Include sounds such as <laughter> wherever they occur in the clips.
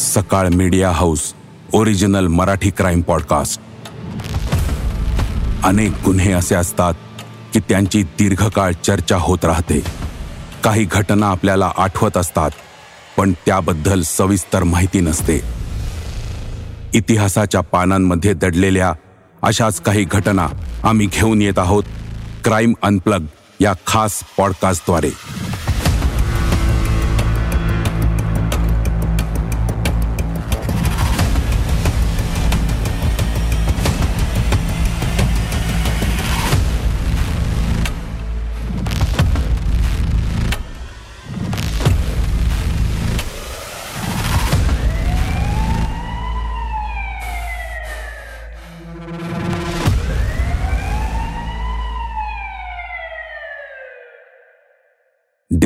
Sakal media house original Marathi crime podcast. अनेक गुन्हे असे असतात की त्यांची दीर्घकाळ चर्चा होत राहते. काही घटना आपल्याला आठवत असतात पण त्याबद्दल सविस्तर माहिती नसते. इतिहासाच्या पानांमध्ये दडलेल्या अशाच काही घटना आम्ही घेऊन येत आहोत क्राईम अनप्लग या खास पॉडकास्टद्वारे.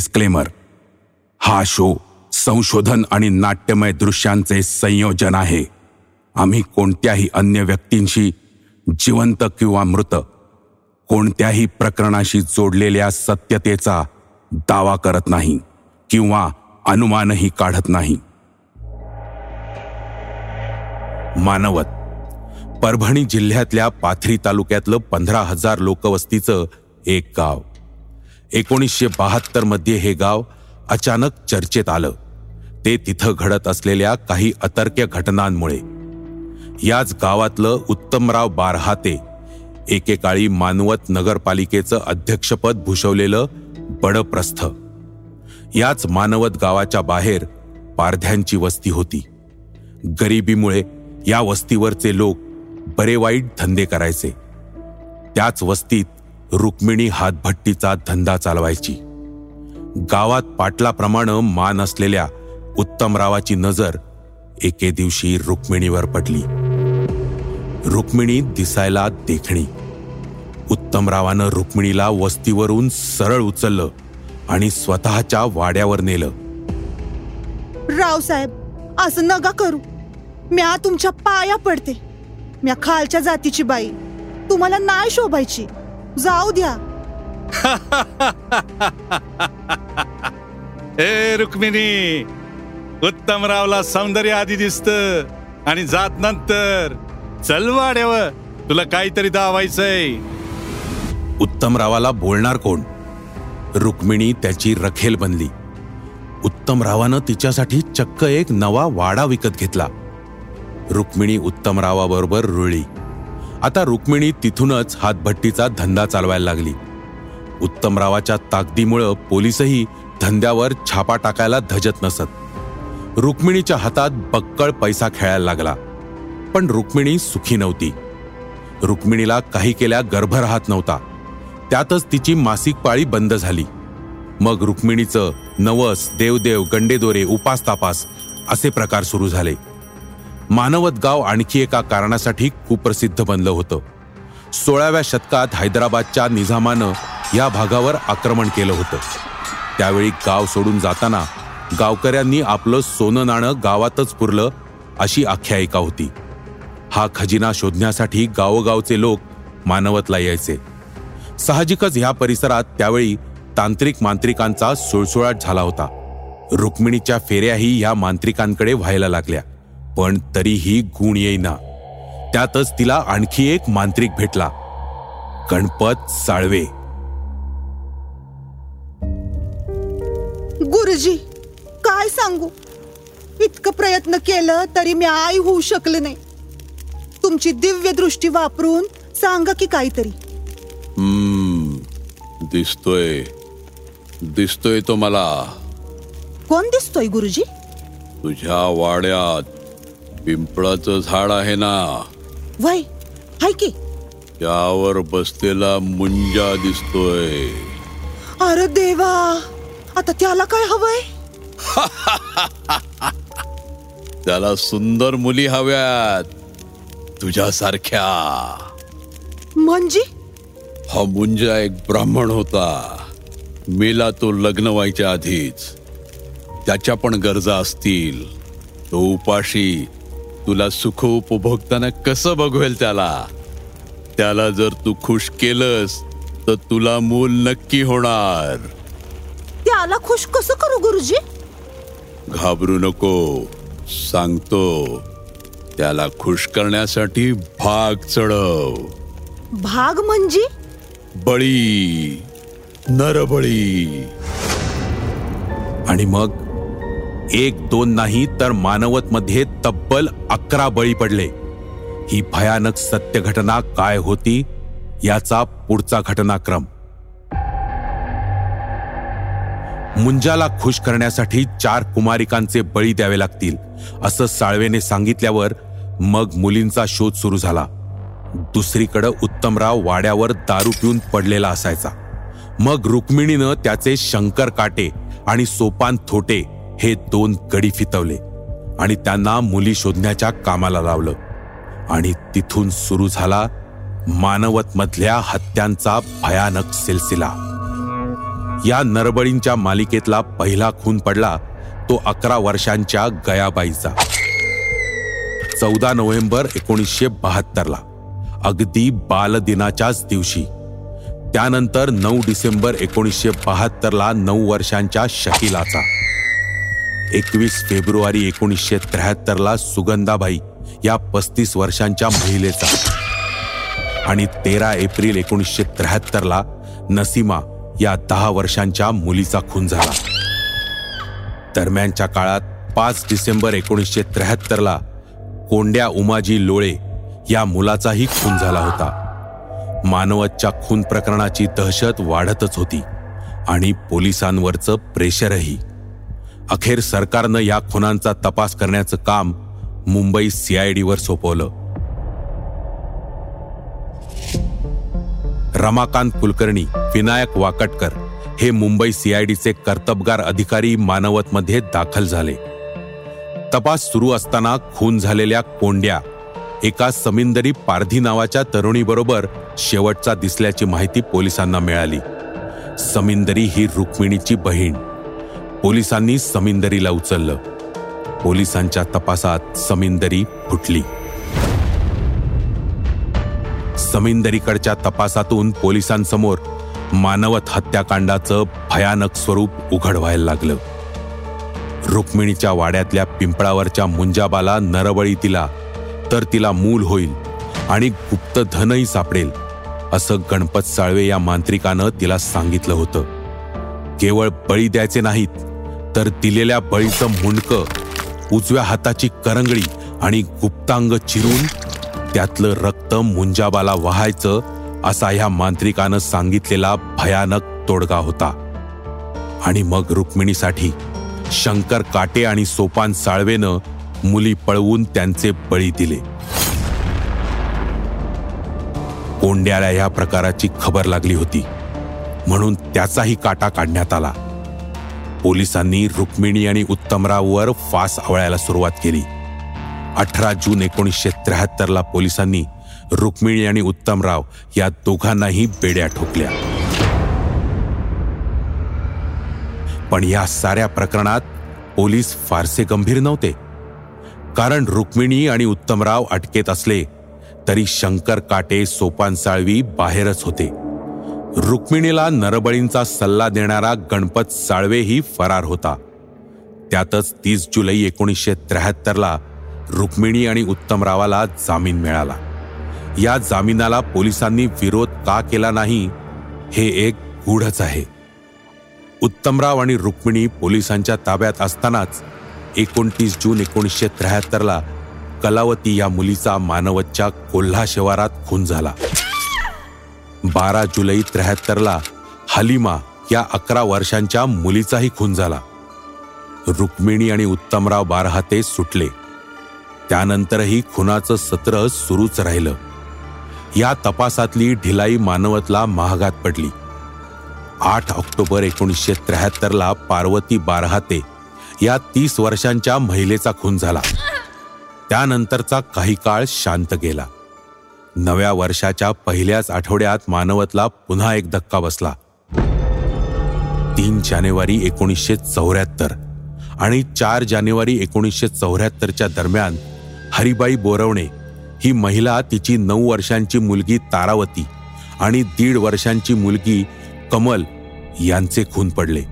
डिस्क्लेमर हा शो संशोधन आणि नाट्यमय दृश्यांचे संयोजन आहे. आम्ही कोणत्याही अन्य व्यक्तींशी जिवंत किंवा मृत कोणत्याही प्रकरणाशी जोडलेल्या सत्यतेचा दावा करत नाही किंवा अनुमानही काढत नाही. मानवत परभणी जिल्ह्यातल्या पाथरी तालुक्यातलं पंधरा हजार लोकवस्तीचं एक गाव. एकोणीसशे बहात्तरमध्ये हे गाव अचानक चर्चेत आलं. ते तिथं घडत असलेल्या काही अतर्क्य घटनांमुळे. याच गावातलं उत्तमराव बारहाते एकेकाळी मानवत नगरपालिकेचं अध्यक्षपद भूषवलेलं बडप्रस्थ. याच मानवत गावाच्या बाहेर पारध्यांची वस्ती होती. गरिबीमुळे या वस्तीवरचे लोक बरे वाईट धंदे करायचे. त्याच वस्तीत रुक्मिणी हातभट्टीचा धंदा चालवायची. गावात पाटलाप्रमाणे मान असलेल्या उत्तमरावाची नजर एके दिवशी रुक्मिणीवर पडली. रुक्मिणी दिसायला देखणी. उत्तमरावानं रुक्मिणीला वस्तीवरून सरळ उचललं आणि स्वतःच्या वाड्यावर नेलं. रावसाहेब असं नका करू. म्या तुमच्या पाया पडते. म्या खालच्या जातीची बाई. तुम्हाला नाही शोभायची. जाऊ द्या. <laughs> ए रुक्मिणी उत्तमरावला सौंदर्य आधी दिसत आणि जात नंतर. चल वाड्यावर तुला काहीतरी दावायचंय. उत्तमरावाला बोलणार कोण? रुक्मिणी त्याची रखेल बनली. उत्तमरावानं तिच्यासाठी चक्क एक नवा वाडा विकत घेतला. रुक्मिणी उत्तमरावाबरोबर रुळली. आता रुक्मिणी तिथूनच हातभट्टीचा धंदा चालवायला लागली. उत्तमरावाच्या ताकदीमुळं पोलीसही धंद्यावर छापा टाकायला धजत नसत. रुक्मिणीच्या हातात बक्कळ पैसा खेळायला लागला. पण रुक्मिणी सुखी नव्हती. रुक्मिणीला काही केल्या गर्भ राहत नव्हता. त्यातच तिची मासिक पाळी बंद झाली. मग रुक्मिणीचं नवस देवदेव गंडेदोरे उपास तापास असे प्रकार सुरू झाले. मानवत गाव आणखी एका कारणासाठी कुप्रसिद्ध बनलं होतं. सोळाव्या शतकात हैदराबादच्या निझामानं या भागावर आक्रमण केलं होतं. त्यावेळी गाव सोडून जाताना गावकऱ्यांनी आपलं सोनं नाणं गावातच पुरलं अशी आख्यायिका होती. हा खजिना शोधण्यासाठी गावोगावचे लोक मानवतला यायचे. साहजिकच ह्या परिसरात त्यावेळी तांत्रिक मांत्रिकांचा सुळसुळाट झाला होता. रुक्मिणीच्या फेऱ्याही ह्या मांत्रिकांकडे व्हायला लागल्या. पण तरीही गुण येईना. त्यातच तिला आणखी एक मांत्रिक भेटला. गणपत साळवे. गुरुजी काय सांगू? इतकं प्रयत्न केलं तरी मी आई होऊ शकले नाही. तुमची दिव्य दृष्टी वापरून सांगा की काहीतरी. हम्म दिसतोय. दिसतोय तो मला. कोण दिसतोय गुरुजी? तुझ्या वाड्यात. पिंपळाचं झाड आहे ना. वय हाय की. त्यावर बसलेला मुंजा दिसतोय. अरे देवा आता त्याला काय हवंय? <laughs> त्याला सुंदर मुली हव्यात. तुझ्यासारख्या. म्हणजे? हा मुंजा एक ब्राह्मण होता. मेला तो लग्न व्हायच्या आधीच. त्याच्या पण गरजा असतील. तो उपाशी तुला सुख उपभोगताना कसं बघवेल त्याला? त्याला जर तू खुश केलंस तर तुला मूल नक्की होणार. त्याला खुश कसं करू गुरुजी? घाबरू नको. सांगतो त्याला खुश करण्यासाठी भाग चढव. भाग म्हणजे? बळी नरबळी. आणि मग? एक दोन नाही तर मानवतमध्ये तब्बल अकरा बळी पडले. ही भयानक सत्य घटना काय होती याचा पुढचा घटनाक्रम. मुंजाला खुश करण्यासाठी चार कुमारिकांचे बळी द्यावे लागतील असं साळवेने सांगितल्यावर मग मुलींचा शोध सुरू झाला. दुसरीकडं उत्तमराव वाड्यावर दारू पिऊन पडलेला असायचा. मग रुक्मिणीनं त्याचे शंकर काटे आणि सोपान थोटे हे दोन कडी फितवले आणि त्यांना मुली शोधण्याच्या कामाला लावलं. आणि तिथून सुरू झाला मानवतमधल्या हत्यांचा भयानक सिलसिला. या नरबळींच्या मालिकेतला पहिला खून पडला तो अकरा वर्षांच्या गयाबाईचा. चौदा नोव्हेंबर एकोणीसशे बहात्तरला अगदी बालदिनाच्याच दिवशी. त्यानंतर नऊ डिसेंबर एकोणीसशे बहात्तरला नऊ वर्षांच्या शकिलाचा. एकवीस फेब्रुवारी एकोणीसशे त्र्याहत्तरला सुगंधाबाई या पस्तीस वर्षांच्या महिलेचा. आणि तेरा एप्रिल एकोणीसशे त्र्याहत्तरला नसीमा या दहा वर्षांच्या मुलीचा खून झाला. दरम्यानच्या काळात पाच डिसेंबर एकोणीसशे त्र्याहत्तरला कोंड्या उमाजी लोळे या मुलाचाही खून झाला होता. मानवतच्या खून प्रकरणाची दहशत वाढतच होती आणि पोलिसांवरचं प्रेशरही अखेर सरकारनं या खुनांचा तपास करण्याचं काम मुंबई सीआयडीवर सोपवलं. रमाकांत कुलकर्णी विनायक वाकटकर हे मुंबई सीआयडीचे कर्तबगार अधिकारी मानवतमध्ये दाखल झाले. तपास सुरू असताना खून झालेल्या कोंड्या एका समिंदरी पारधी नावाच्या तरुणीबरोबर शेवटचा दिसल्याची माहिती पोलिसांना मिळाली. समिंदरी ही रुक्मिणीची बहीण. पोलिसांनी समिंदरीला उचललं. पोलिसांच्या तपासात समिंदरी फुटली. समिंदरीकडच्या तपासातून पोलिसांसमोर मानवत हत्याकांडाचं भयानक स्वरूप उघड व्हायला लागलं. रुक्मिणीच्या वाड्यातल्या पिंपळावरच्या मुंजाबाला नरबळी तिला तर तिला मूल होईल आणि गुप्त धनही सापडेल असं गणपत साळवे या मांत्रिकानं तिला सांगितलं होतं. केवळ बळी द्यायचे नाहीत तर दिलेल्या बळीचं मुंडकं उजव्या हाताची करंगळी आणि गुप्तांग चिरून त्यातलं रक्त मुंजाबाला वहायचं असा ह्या मांत्रिकानं सांगितलेला भयानक तोडगा होता. आणि मग रुक्मिणीसाठी शंकर काटे आणि सोपान साळवेनं मुली पळवून त्यांचे बळी दिले. कोंड्याला या प्रकाराची खबर लागली होती. म्हणून त्याचाही काटा काढण्यात आला. पोलिसांनी रुक्मिणी आणि उत्तमराववर फास आवळायला सुरुवात केली. अठरा जून एकोणीसशे त्र्याहत्तरला पोलिसांनी रुक्मिणी आणि उत्तमराव या दोघांनाही बेड्या ठोकल्या. पण या साऱ्या प्रकरणात पोलीस फारसे गंभीर नव्हते. कारण रुक्मिणी आणि उत्तमराव अटकेत असले तरी शंकर काटे सोपान साळवी बाहेरच होते. रुक्मिणीला नरबळींचा सल्ला देणारा गणपत साळवेही फरार होता. त्यातच तीस जुलै एकोणीसशे त्र्याहत्तरला रुक्मिणी आणि उत्तमरावाला जामीन मिळाला. या जामिनाला पोलिसांनी विरोध का केला नाही हे एक गूढच आहे. उत्तमराव आणि रुक्मिणी पोलिसांच्या ताब्यात असतानाच एकोणतीस जून एकोणीसशे त्र्याहत्तरला कलावती या मुलीचा मानवतच्या कोल्हा शिवारात खून झाला. बारा जुलै त्र्याहत्तरला हलिमा या अकरा वर्षांच्या मुलीचाही खून झाला. रुक्मिणी आणि उत्तमराव बारहाते सुटले. त्यानंतरही खुनाचं सत्र सुरूच राहिलं. या तपासातली ढिलाई मानवतला महागात पडली. आठ ऑक्टोबर एकोणीसशे त्र्याहत्तरला पार्वती बारहाते या तीस वर्षांच्या महिलेचा खून झाला. त्यानंतरचा काही काळ शांत गेला. नव्या वर्षाच्या पहिल्याच आठवड्यात मानवतला पुन्हा एक धक्का बसला. तीन जानेवारी एकोणीसशे चौऱ्याहत्तर आणि चार जानेवारी एकोणीसशे चौऱ्याहत्तरच्या दरम्यान हरिबाई बोरवणे ही महिला तिची नऊ वर्षांची मुलगी तारावती आणि दीड वर्षांची मुलगी कमल यांचे खून पडले.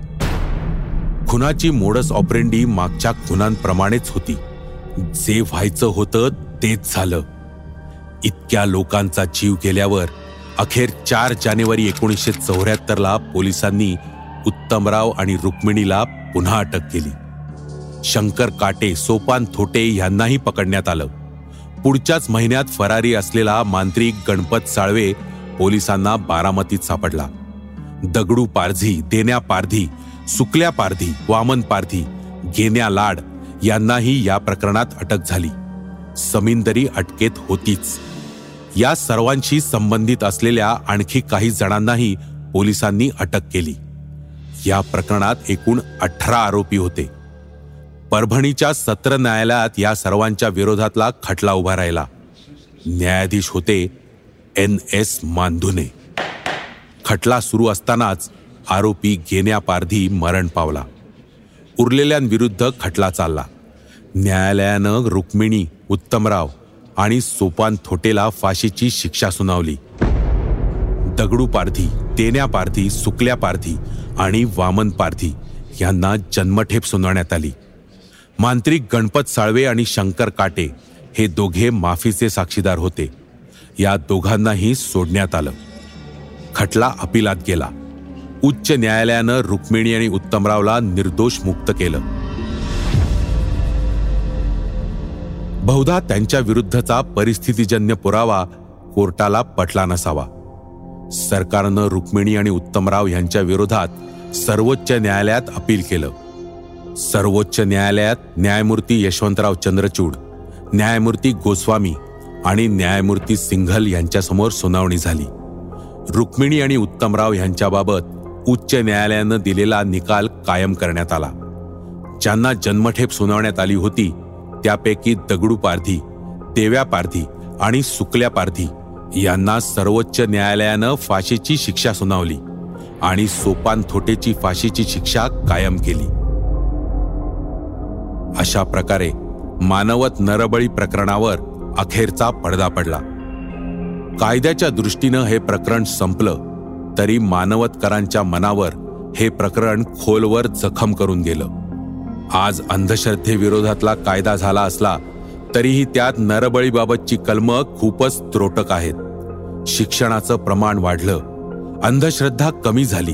खुनाची मोडस ऑपरेंडी मागच्या खुनांप्रमाणेच होती. जे व्हायचं होतं तेच झालं. इतक्या लोकांचा जीव गेल्यावर अखेर चार जानेवारी एकोणीसशे चौऱ्याहत्तरला पोलिसांनी उत्तमराव आणि रुक्मिणीला पुन्हा अटक केली. शंकर काटे सोपान थोटे यांनाही पकडण्यात आलं. पुढच्याच महिन्यात फरारी असलेला मांत्रिक गणपत साळवे पोलिसांना बारामतीत सापडला. दगडू पारधी देण्या पारधी सुकल्या पारधी वामन पारधी गेन्या लाड यांनाही या प्रकरणात अटक झाली. समिंदरी अटकेत होतीच. या सर्वांशी संबंधित असलेल्या आणखी काही जणांनाही पोलिसांनी अटक केली. या प्रकरणात एकूण अठरा आरोपी होते. परभणीच्या सत्र न्यायालयात या सर्वांच्या विरोधातला खटला उभा राहिला. न्यायाधीश होते एन एस मांधुने. खटला सुरू असतानाच आरोपी घेण्यापारधी मरण पावला. उरलेल्यांविरुद्ध खटला चालला. न्यायालयानं रुक्मिणी उत्तमराव आणि सोपान थोटेला फाशीची शिक्षा सुनावली. दगडू पारधी तेन्या पारधी सुकल्या पारधी आणि वामन पारधी यांना जन्मठेप सुनावण्यात आली. मांत्रिक गणपत साळवे आणि शंकर काटे हे दोघे माफीचे साक्षीदार होते. या दोघांनाही सोडण्यात आलं. खटला अपिलात गेला. उच्च न्यायालयानं रुक्मिणी आणि उत्तमरावला निर्दोष मुक्त केलं. बहुधा त्यांच्या विरुद्धचा परिस्थितीजन्य पुरावा कोर्टाला पटला नसावा. सरकारनं रुक्मिणी आणि उत्तमराव यांच्या विरोधात सर्वोच्च न्यायालयात अपील केलं. सर्वोच्च न्यायालयात न्यायमूर्ती यशवंतराव चंद्रचूड न्यायमूर्ती गोस्वामी आणि न्यायमूर्ती सिंघल यांच्यासमोर सुनावणी झाली. रुक्मिणी आणि उत्तमराव यांच्याबाबत उच्च न्यायालयानं दिलेला निकाल कायम करण्यात आला. ज्यांना जन्मठेप सुनावण्यात आली होती त्यापैकी दगडू पारधी तेव्या पारधी आणि सुकल्या पारधी यांना सर्वोच्च न्यायालयानं फाशीची शिक्षा सुनावली आणि सोपान थोटेची फाशीची शिक्षा कायम केली. अशा प्रकारे मानवत नरबळी प्रकरणावर अखेरचा पडदा पडला. कायद्याच्या दृष्टीनं हे प्रकरण संपलं तरी मानवतकरांच्या मनावर हे प्रकरण खोलवर जखम करून गेलं. आज अंधश्रद्धेविरोधातला कायदा झाला असला तरीही त्यात नरबळीबाबतची कलमं खूपच त्रोटक आहेत. शिक्षणाचं प्रमाण वाढलं. अंधश्रद्धा कमी झाली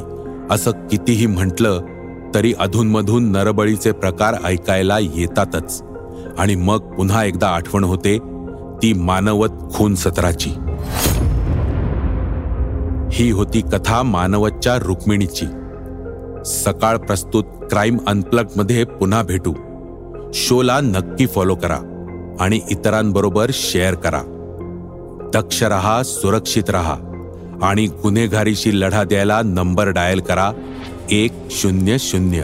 असं कितीही म्हटलं तरी अधूनमधून नरबळीचे प्रकार ऐकायला येतातच. आणि मग पुन्हा एकदा आठवण होते ती मानवत खून सत्राची. ही होती कथा मानवतच्या रुक्मिणीची. सकाळ प्रस्तुत क्राईम अनप्लगमध्ये पुन्हा भेटू. शोला नक्की फॉलो करा आणि इतरांबरोबर शेअर करा. दक्ष रहा सुरक्षित रहा आणि गुन्हेगारीशी लढा द्यायला नंबर डायल करा एक शून्य शून्य.